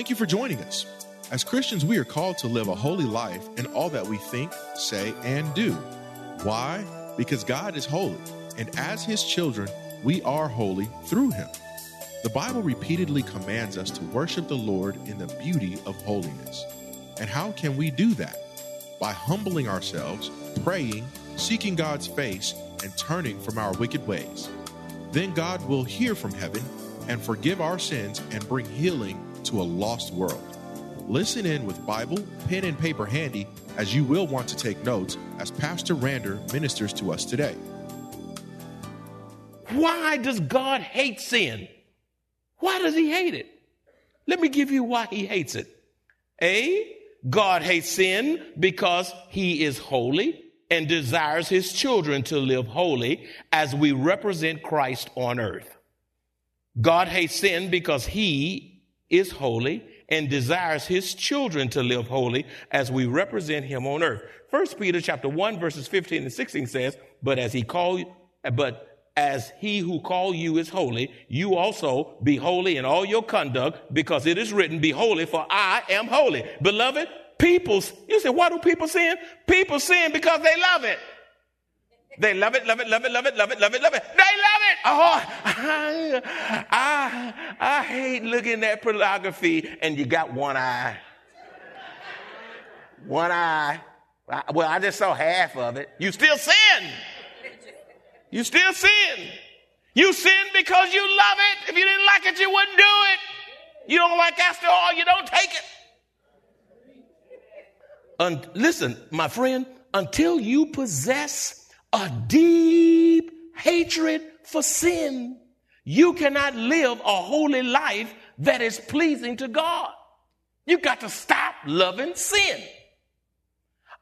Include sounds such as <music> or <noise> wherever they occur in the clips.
Thank you for joining us. As Christians, we are called to live a holy life in all that we think, say, and do. Why? Because God is holy, and as His children, we are holy through Him. The Bible repeatedly commands us to worship the Lord in the beauty of holiness. And how can we do that? By humbling ourselves, praying, seeking God's face, and turning from our wicked ways. Then God will hear from heaven and forgive our sins and bring healing to a lost world. Listen in with Bible, pen, and paper handy as you will want to take notes as Pastor Rander ministers to us today. Why does God hate sin? Why does he hate it? Let me give you why he hates it. A, God hates sin because he is holy and desires his children to live holy as we represent Christ on earth. God hates sin because he is holy and desires his children to live holy as we represent him on earth. First Peter chapter 1 verses 15 and 16 says, but as he called, but as he who called you is holy, you also be holy in all your conduct because it is written, be holy for I am holy. Beloved, people, you say, why do people sin? People sin because they love it. They love it, love it, love it, love it, love it, love it, love it. They. Oh, <laughs> I, I, I hate looking at pornography and you got one eye. One eye. Well, I just saw half of it. You still sin. You still sin. You sin because you love it. If you didn't like it, you wouldn't do it. You don't like castor oil, you don't take it. And listen, my friend, until you possess a deep hatred for sin, you cannot live a holy life that is pleasing to God. You got to stop loving sin.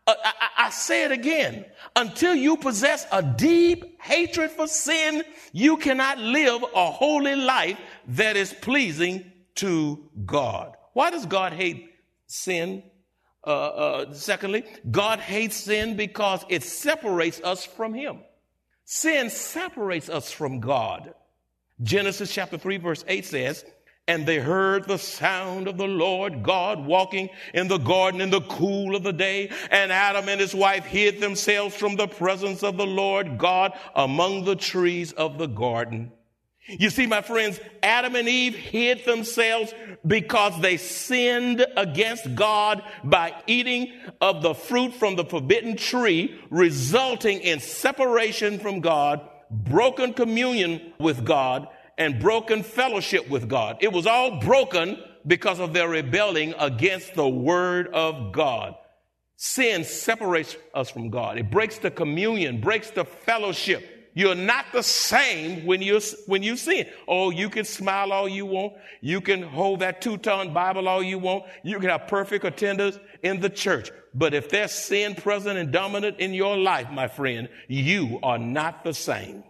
Uh, I, I, say it again. Until you possess a deep hatred for sin, you cannot live a holy life that is pleasing to God. Why does God hate sin? Uh, uh, secondly, God hates sin because it separates us from Him. Sin separates us from God. Genesis chapter 3, verse 8 says, and they heard the sound of the Lord God walking in the garden in the cool of the day. And Adam and his wife hid themselves from the presence of the Lord God among the trees of the garden. You see, my friends, Adam and Eve hid themselves because they sinned against God by eating of the fruit from the forbidden tree, resulting in separation from God, broken communion with God, and broken fellowship with God. It was all broken because of their rebelling against the word of God. Sin separates us from God. It breaks the communion, breaks the fellowship. You're not the same when you when you sin. Oh, you can smile all you want. You can hold that two-ton Bible all you want. You can have perfect attendance in the church. But if there's sin present and dominant in your life, my friend, you are not the same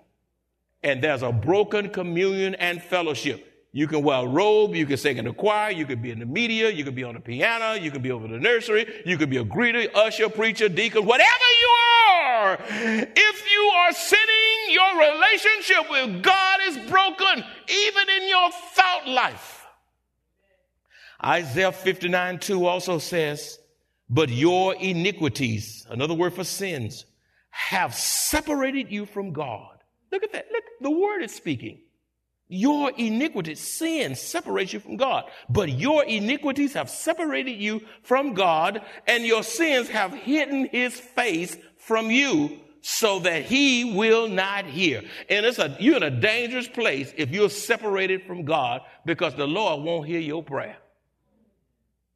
and there's a broken communion and fellowship. You can wear a robe, you can sing in the choir, you could be in the media, you could be on the piano, you could be over the nursery, you could be a greeter, usher, preacher, deacon, whatever you are. If you are sinning, your relationship with God is broken, even in your thought life. Isaiah 59 2 also says, But your iniquities, another word for sins, have separated you from God. Look at that. Look, the word is speaking. Your iniquity, sin separates you from God. But your iniquities have separated you from God, and your sins have hidden his face from you so that he will not hear. And it's a, you're in a dangerous place if you're separated from God because the Lord won't hear your prayer.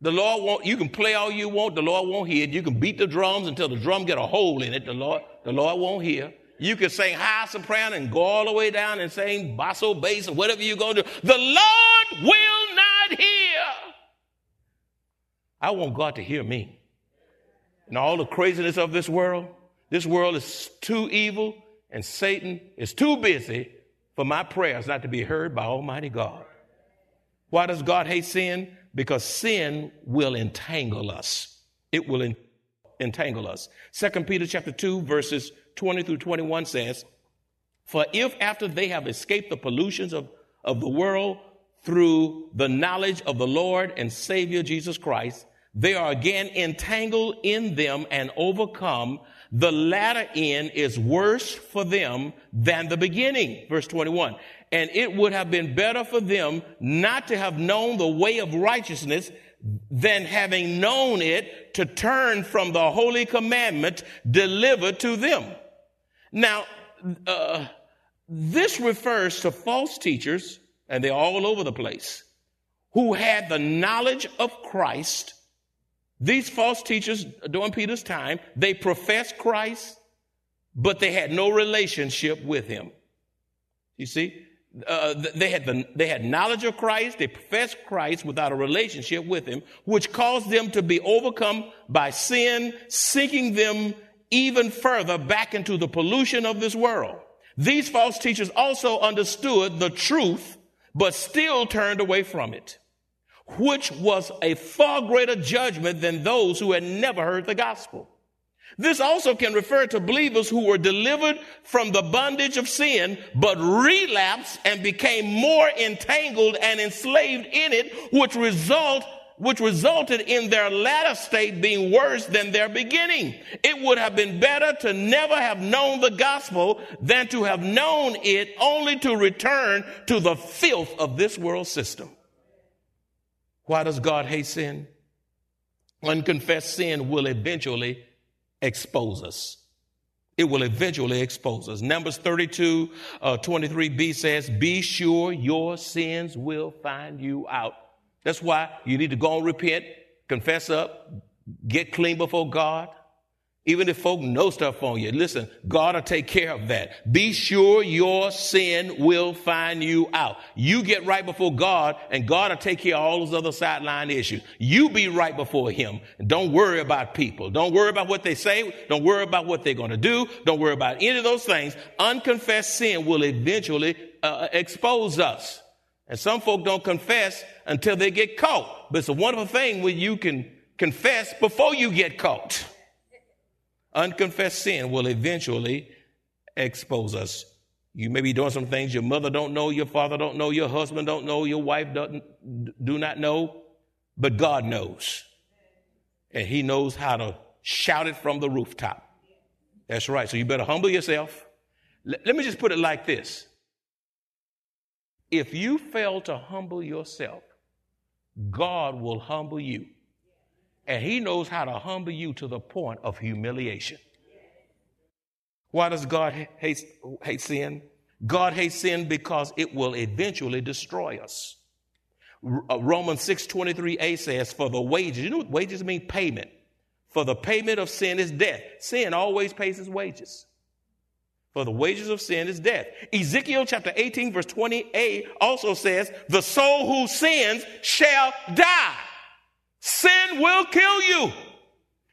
The Lord won't, you can play all you want, the Lord won't hear. You can beat the drums until the drum get a hole in it, the Lord, the Lord won't hear. You can sing high soprano and go all the way down and sing basso bass or whatever you're going to do. The Lord will not hear. I want God to hear me. And all the craziness of this world, this world is too evil and Satan is too busy for my prayers not to be heard by Almighty God. Why does God hate sin? Because sin will entangle us. It will en- entangle us. Second Peter chapter 2 verses 20 through 21 says, For if after they have escaped the pollutions of, of the world through the knowledge of the Lord and Savior Jesus Christ, they are again entangled in them and overcome. The latter end is worse for them than the beginning. Verse 21. And it would have been better for them not to have known the way of righteousness than having known it to turn from the holy commandment delivered to them. Now, uh, this refers to false teachers, and they're all over the place, who had the knowledge of Christ these false teachers during Peter's time, they professed Christ, but they had no relationship with him. You see, uh, they had the, they had knowledge of Christ, they professed Christ without a relationship with him, which caused them to be overcome by sin, sinking them even further back into the pollution of this world. These false teachers also understood the truth, but still turned away from it which was a far greater judgment than those who had never heard the gospel. This also can refer to believers who were delivered from the bondage of sin, but relapsed and became more entangled and enslaved in it, which result which resulted in their latter state being worse than their beginning. It would have been better to never have known the gospel than to have known it only to return to the filth of this world system. Why does God hate sin? Unconfessed sin will eventually expose us. It will eventually expose us. Numbers 32, uh, 23b says, Be sure your sins will find you out. That's why you need to go and repent, confess up, get clean before God. Even if folk know stuff on you, listen, God will take care of that. Be sure your sin will find you out. You get right before God and God will take care of all those other sideline issues. You be right before Him. Don't worry about people. Don't worry about what they say. Don't worry about what they're going to do. Don't worry about any of those things. Unconfessed sin will eventually uh, expose us. And some folk don't confess until they get caught. But it's a wonderful thing when you can confess before you get caught. Unconfessed sin will eventually expose us. You may be doing some things your mother don't know, your father don't know, your husband don't know, your wife doesn't, do not know, but God knows. And he knows how to shout it from the rooftop. That's right. So you better humble yourself. Let, let me just put it like this. If you fail to humble yourself, God will humble you. And he knows how to humble you to the point of humiliation. Why does God hate, hate sin? God hates sin because it will eventually destroy us. Uh, Romans 6:23a says, "For the wages, you know what wages mean? Payment. For the payment of sin is death. Sin always pays its wages. For the wages of sin is death. Ezekiel chapter 18, verse 20a also says, The soul who sins shall die. Sin will kill you.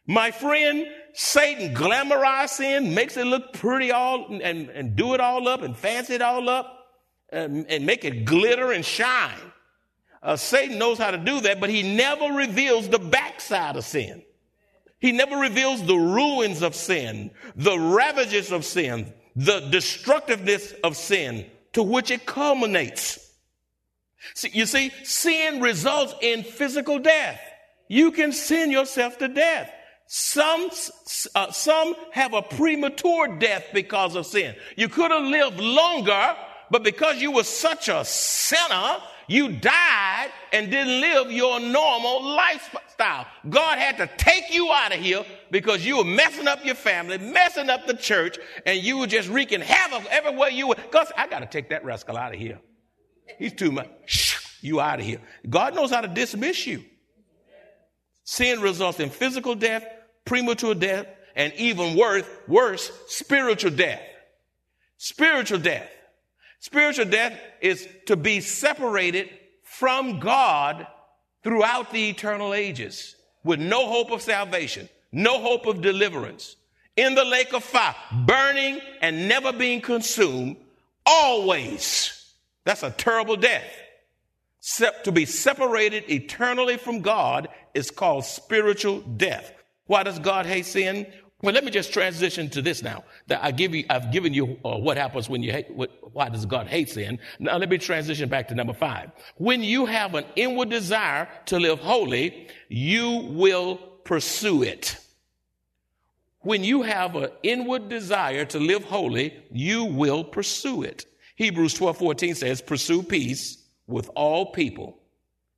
My friend, Satan glamorizes sin, makes it look pretty all and, and do it all up and fancy it all up and, and make it glitter and shine. Uh, Satan knows how to do that, but he never reveals the backside of sin. He never reveals the ruins of sin, the ravages of sin, the destructiveness of sin to which it culminates. See, you see, sin results in physical death you can sin yourself to death. Some, uh, some have a premature death because of sin. You could have lived longer, but because you were such a sinner, you died and didn't live your normal lifestyle. God had to take you out of here because you were messing up your family, messing up the church, and you were just wreaking havoc everywhere you were. God I got to take that rascal out of here. He's too much. You out of here. God knows how to dismiss you. Sin results in physical death, premature death, and even worse, worse, spiritual death. Spiritual death. Spiritual death is to be separated from God throughout the eternal ages with no hope of salvation, no hope of deliverance, in the lake of fire, burning and never being consumed, always. That's a terrible death. to be separated eternally from God is called spiritual death. Why does God hate sin? Well, let me just transition to this now. That I give you, I've given you uh, what happens when you hate. What, why does God hate sin? Now let me transition back to number five. When you have an inward desire to live holy, you will pursue it. When you have an inward desire to live holy, you will pursue it. Hebrews 12, 14 says, pursue peace with all people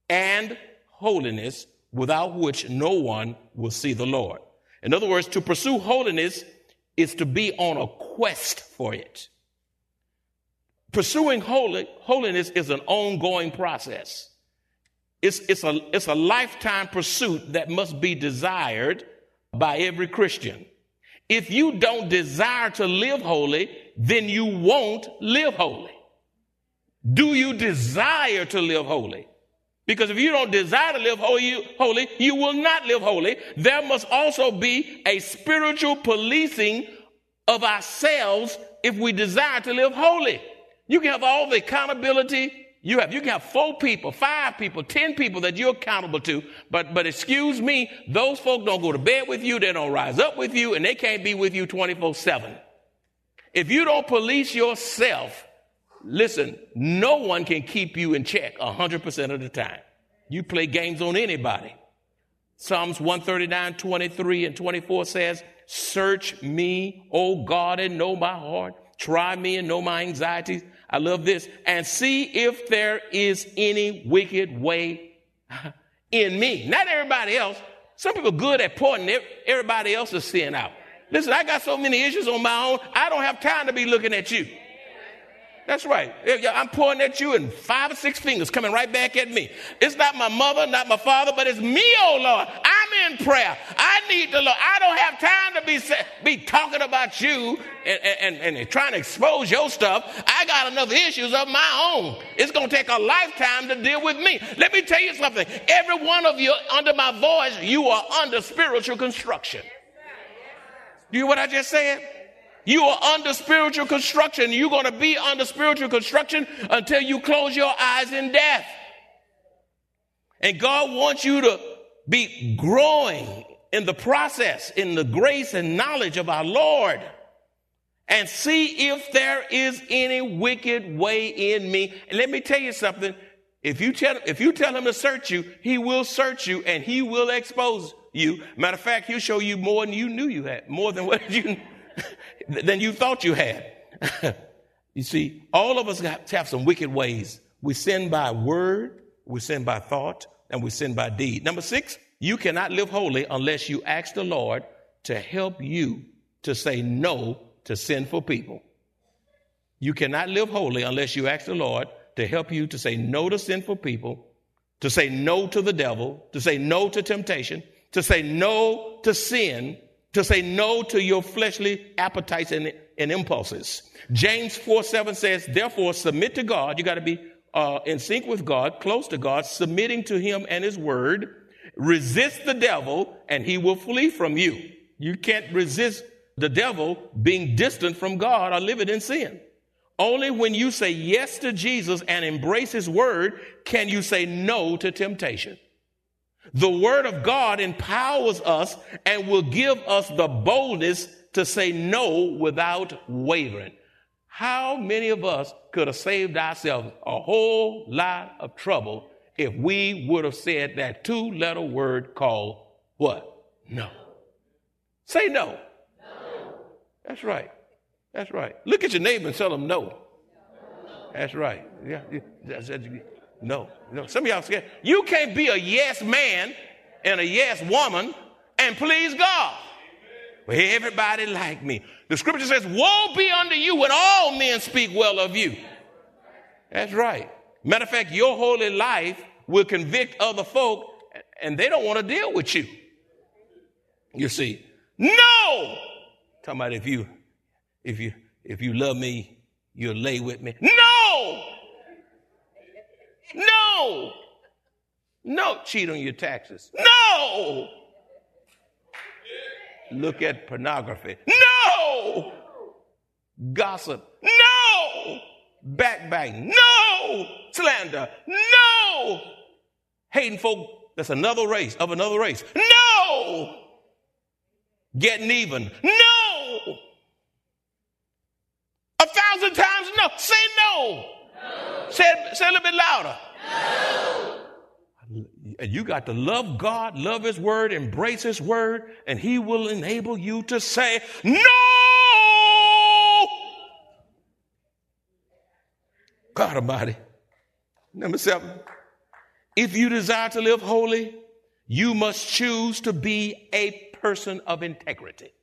and holiness without which no one will see the Lord. In other words, to pursue holiness is to be on a quest for it. Pursuing holy, holiness is an ongoing process. It's, it's, a, it's a lifetime pursuit that must be desired by every Christian. If you don't desire to live holy, then you won't live holy. Do you desire to live holy? Because if you don't desire to live holy, you will not live holy. There must also be a spiritual policing of ourselves if we desire to live holy. You can have all the accountability you have. You can have four people, five people, ten people that you're accountable to. But, but excuse me, those folk don't go to bed with you. They don't rise up with you and they can't be with you 24 seven. If you don't police yourself, Listen, no one can keep you in check 100% of the time. You play games on anybody. Psalms 139, 23 and 24 says, Search me, O God, and know my heart. Try me and know my anxieties. I love this. And see if there is any wicked way <laughs> in me. Not everybody else. Some people good at pointing everybody else's sin out. Listen, I got so many issues on my own, I don't have time to be looking at you. That's right. I'm pointing at you and five or six fingers coming right back at me. It's not my mother, not my father, but it's me, oh Lord. I'm in prayer. I need the Lord. I don't have time to be, be talking about you and, and, and trying to expose your stuff. I got enough issues of my own. It's going to take a lifetime to deal with me. Let me tell you something. Every one of you under my voice, you are under spiritual construction. Do you hear what I just said? You are under spiritual construction. You're going to be under spiritual construction until you close your eyes in death. And God wants you to be growing in the process, in the grace and knowledge of our Lord. And see if there is any wicked way in me. And let me tell you something. If you tell, if you tell him to search you, he will search you and he will expose you. Matter of fact, he'll show you more than you knew you had, more than <laughs> what you than you thought you had. <laughs> you see, all of us have some wicked ways. We sin by word, we sin by thought, and we sin by deed. Number six, you cannot live holy unless you ask the Lord to help you to say no to sinful people. You cannot live holy unless you ask the Lord to help you to say no to sinful people, to say no to the devil, to say no to temptation, to say no to sin, to say no to your fleshly appetites and, and impulses. James 4 7 says, therefore, submit to God. You got to be uh, in sync with God, close to God, submitting to Him and His Word. Resist the devil, and he will flee from you. You can't resist the devil being distant from God or living in sin. Only when you say yes to Jesus and embrace His Word can you say no to temptation. The word of God empowers us and will give us the boldness to say no without wavering. How many of us could have saved ourselves a whole lot of trouble if we would have said that two letter word called what? No. Say no. no. That's right. That's right. Look at your neighbor and tell them no. That's right. Yeah. No, no. Some of y'all scared. You can't be a yes man and a yes woman and please God. Well, everybody like me. The scripture says, Woe be unto you when all men speak well of you. That's right. Matter of fact, your holy life will convict other folk and they don't want to deal with you. You see, no. Talking about if you, if you, if you love me, you'll lay with me. No. No. No. Cheat on your taxes. No. Look at pornography. No. Gossip. No. Backbiting. No. Slander. No. Hating folk that's another race of another race. No. Getting even. No. A thousand times no. Say no. Say, say a little bit louder. No. And you got to love God, love His Word, embrace His Word, and He will enable you to say no. God Almighty. Number seven. If you desire to live holy, you must choose to be a person of integrity.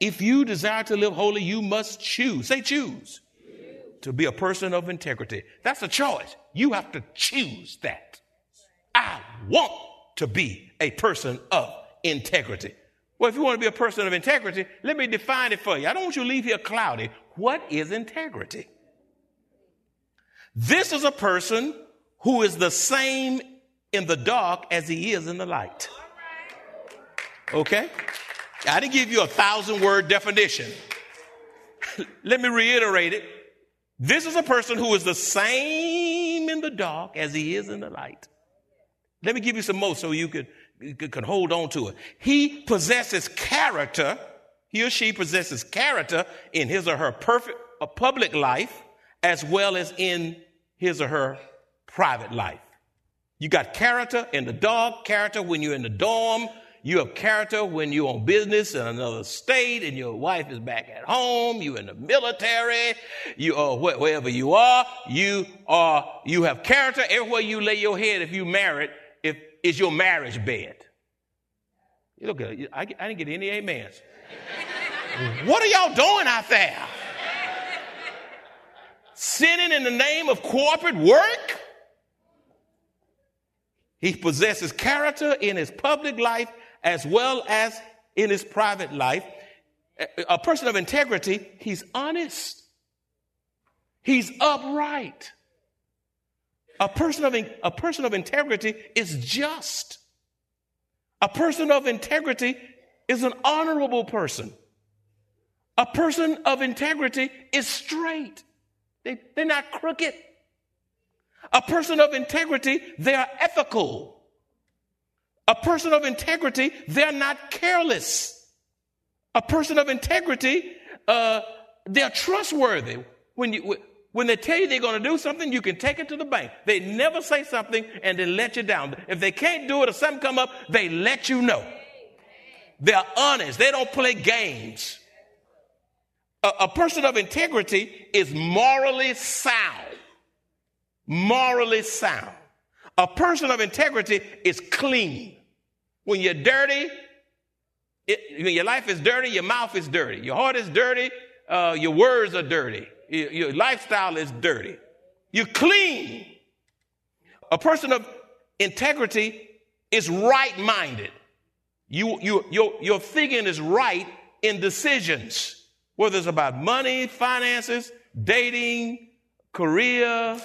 If you desire to live holy, you must choose. Say choose. To be a person of integrity. That's a choice. You have to choose that. I want to be a person of integrity. Well, if you want to be a person of integrity, let me define it for you. I don't want you to leave here cloudy. What is integrity? This is a person who is the same in the dark as he is in the light. Okay? I didn't give you a thousand word definition. <laughs> Let me reiterate it. This is a person who is the same in the dark as he is in the light. Let me give you some more so you could, could hold on to it. He possesses character. He or she possesses character in his or her perfect, a public life as well as in his or her private life. You got character in the dark, character when you're in the dorm. You have character when you're on business in another state and your wife is back at home. You're in the military. You are wherever you are. You are, you have character everywhere you lay your head if you married, if is your marriage bed. You look at I, I didn't get any amens. what are y'all doing out there? Sinning in the name of corporate work? He possesses character in his public life as well as in his private life. A person of integrity, he's honest. He's upright. A person of, a person of integrity is just. A person of integrity is an honorable person. A person of integrity is straight. They, they're not crooked. A person of integrity, they are ethical. A person of integrity, they're not careless. A person of integrity, uh, they're trustworthy. When you, when they tell you they're going to do something, you can take it to the bank. They never say something and then let you down. If they can't do it or something come up, they let you know. They're honest. They don't play games. A, a person of integrity is morally sound. Morally sound. A person of integrity is clean. When you're dirty, it, when your life is dirty, your mouth is dirty. Your heart is dirty, uh, your words are dirty. Your, your lifestyle is dirty. You're clean. A person of integrity is right minded. You, you, your, your thinking is right in decisions whether it's about money, finances, dating, career,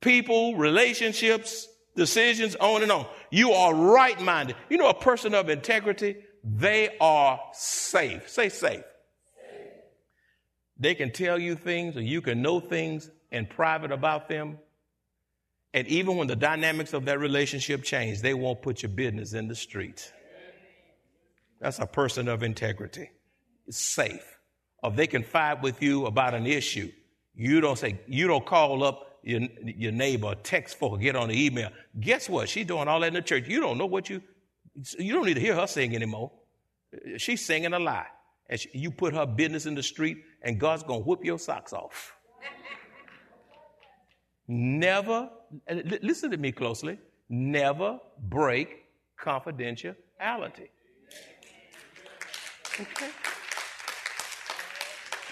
people, relationships, decisions, on and on. You are right minded. You know, a person of integrity, they are safe. Say safe. They can tell you things or you can know things in private about them. And even when the dynamics of that relationship change, they won't put your business in the street. That's a person of integrity. It's safe or they can fight with you about an issue. You don't say, you don't call up your, your neighbor, text for get on the email. Guess what? She's doing all that in the church. You don't know what you, you don't need to hear her sing anymore. She's singing a lie. And she, you put her business in the street, and God's going to whip your socks off. never, listen to me closely, never break confidentiality. Okay?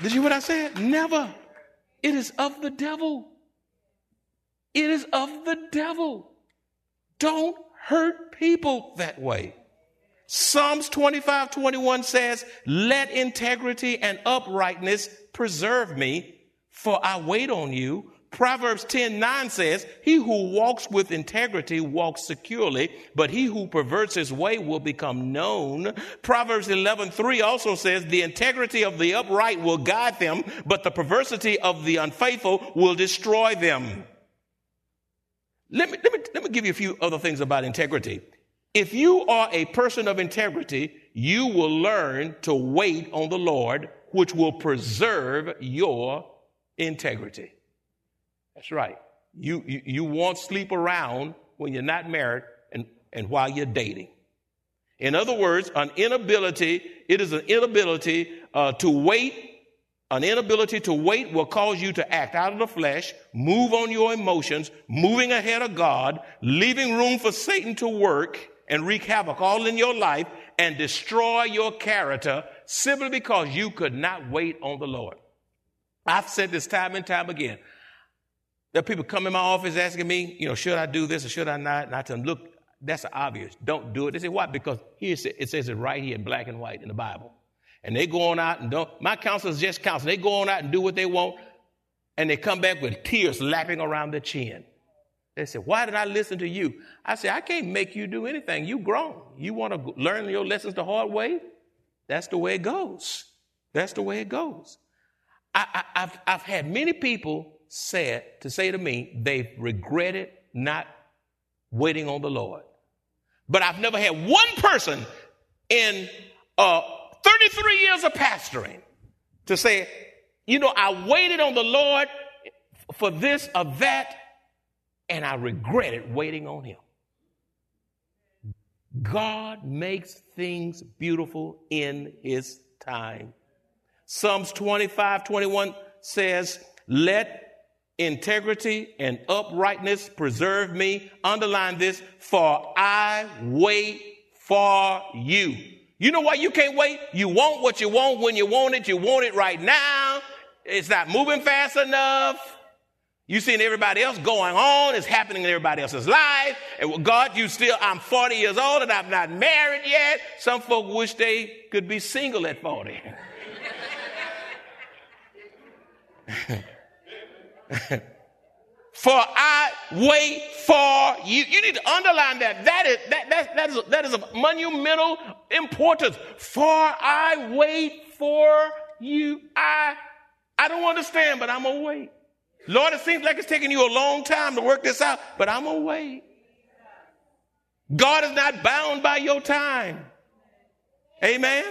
Did you hear what I said? Never. It is of the devil. It is of the devil. Don't hurt people that way. Psalms 25 21 says, Let integrity and uprightness preserve me, for I wait on you. Proverbs 10 9 says, He who walks with integrity walks securely, but he who perverts his way will become known. Proverbs 11 3 also says, The integrity of the upright will guide them, but the perversity of the unfaithful will destroy them. Let me, let me, let me give you a few other things about integrity. If you are a person of integrity, you will learn to wait on the Lord, which will preserve your integrity. That's right. You, you, you won't sleep around when you're not married and, and while you're dating. In other words, an inability, it is an inability uh, to wait an inability to wait will cause you to act out of the flesh, move on your emotions, moving ahead of God, leaving room for Satan to work and wreak havoc all in your life and destroy your character simply because you could not wait on the Lord. I've said this time and time again. There are people come in my office asking me, you know, should I do this or should I not? And I tell them, look, that's obvious. Don't do it. They say, why? Because here it says it right here in black and white in the Bible and they go on out and don't, my counselors just counsel. They go on out and do what they want, and they come back with tears lapping around their chin. They say, Why did I listen to you? I say, I can't make you do anything. You grown. You want to learn your lessons the hard way? That's the way it goes. That's the way it goes. I, have I've had many people said to say to me they've regretted not waiting on the Lord. But I've never had one person in uh, 33 years of pastoring to say, you know, I waited on the Lord for this or that, and I regretted waiting on Him. God makes things beautiful in His time. Psalms 25 21 says, Let integrity and uprightness preserve me. Underline this, for I wait for you. You know why you can't wait? You want what you want when you want it. You want it right now. It's not moving fast enough. You seeing everybody else going on. It's happening in everybody else's life. And God, you still, I'm 40 years old and I'm not married yet. Some folk wish they could be single at 40. <laughs> for I wait for you. You need to underline that. That is, that, that, that, is, that is of monumental importance. For I wait for you. I, I don't understand, but I'm going to wait. Lord, it seems like it's taking you a long time to work this out, but I'm going to wait. God is not bound by your time. Amen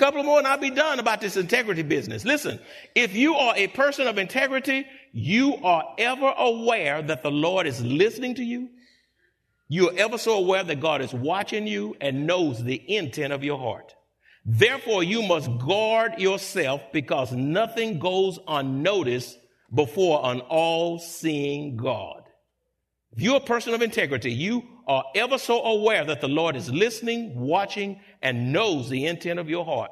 couple more and I'll be done about this integrity business. Listen, if you are a person of integrity, you are ever aware that the Lord is listening to you. You're ever so aware that God is watching you and knows the intent of your heart. Therefore, you must guard yourself because nothing goes unnoticed before an all seeing God. If you're a person of integrity, you are ever so aware that the Lord is listening, watching, and knows the intent of your heart.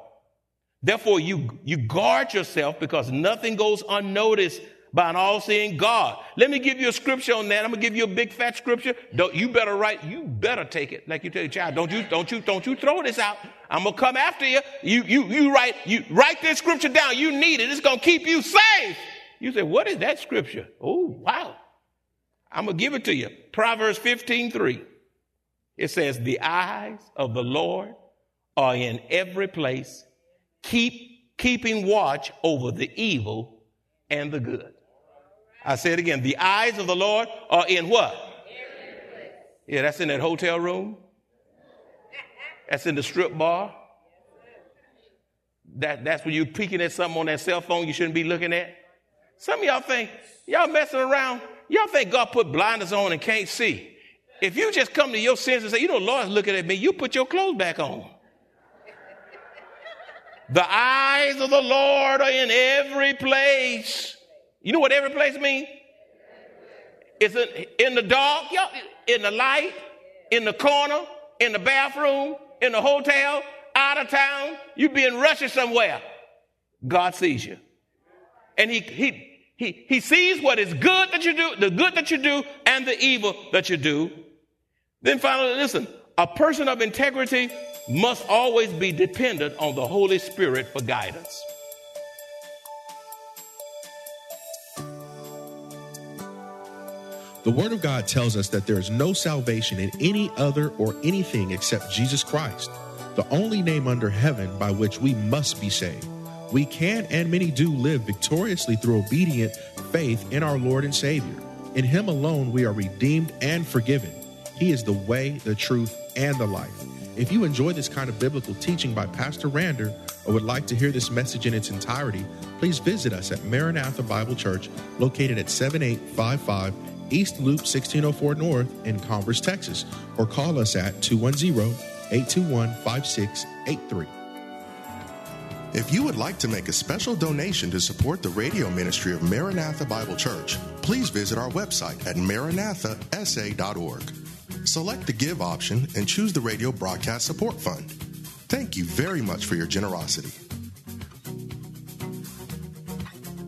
Therefore, you, you guard yourself because nothing goes unnoticed by an all-seeing God. Let me give you a scripture on that. I'm gonna give you a big fat scripture. Don't you better write, you better take it. Like you tell your child, don't you, don't you, don't you throw this out. I'm gonna come after you. You, you, you write, you write this scripture down. You need it. It's gonna keep you safe. You say, what is that scripture? Oh, wow. I'm gonna give it to you. Proverbs 15, 3. It says, the eyes of the Lord are in every place, keep, keeping watch over the evil and the good. I say it again. The eyes of the Lord are in what? Yeah, that's in that hotel room. That's in the strip bar. That, that's when you're peeking at something on that cell phone you shouldn't be looking at. Some of y'all think, y'all messing around. Y'all think God put blinders on and can't see. If you just come to your senses and say, you know, Lord's looking at me, you put your clothes back on. The eyes of the Lord are in every place. You know what every place means? It's in the dark, in the light, in the corner, in the bathroom, in the hotel, out of town. You be in Russia somewhere. God sees you. And he, he, he, he sees what is good that you do, the good that you do, and the evil that you do. Then finally, listen, a person of integrity must always be dependent on the Holy Spirit for guidance. The Word of God tells us that there is no salvation in any other or anything except Jesus Christ, the only name under heaven by which we must be saved. We can and many do live victoriously through obedient faith in our Lord and Savior. In Him alone we are redeemed and forgiven. He is the way, the truth, and the life. If you enjoy this kind of biblical teaching by Pastor Rander or would like to hear this message in its entirety, please visit us at Maranatha Bible Church, located at 7855 East Loop 1604 North in Converse, Texas, or call us at 210 821 5683. If you would like to make a special donation to support the radio ministry of Maranatha Bible Church, please visit our website at maranathasa.org. Select the Give option and choose the Radio Broadcast Support Fund. Thank you very much for your generosity.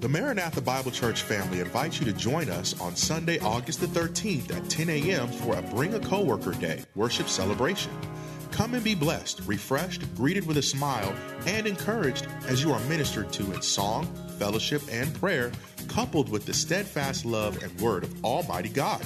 The Maranatha Bible Church family invites you to join us on Sunday, August the 13th at 10 a.m. for a Bring a Coworker Day worship celebration. Come and be blessed, refreshed, greeted with a smile, and encouraged as you are ministered to in song, fellowship, and prayer, coupled with the steadfast love and word of Almighty God.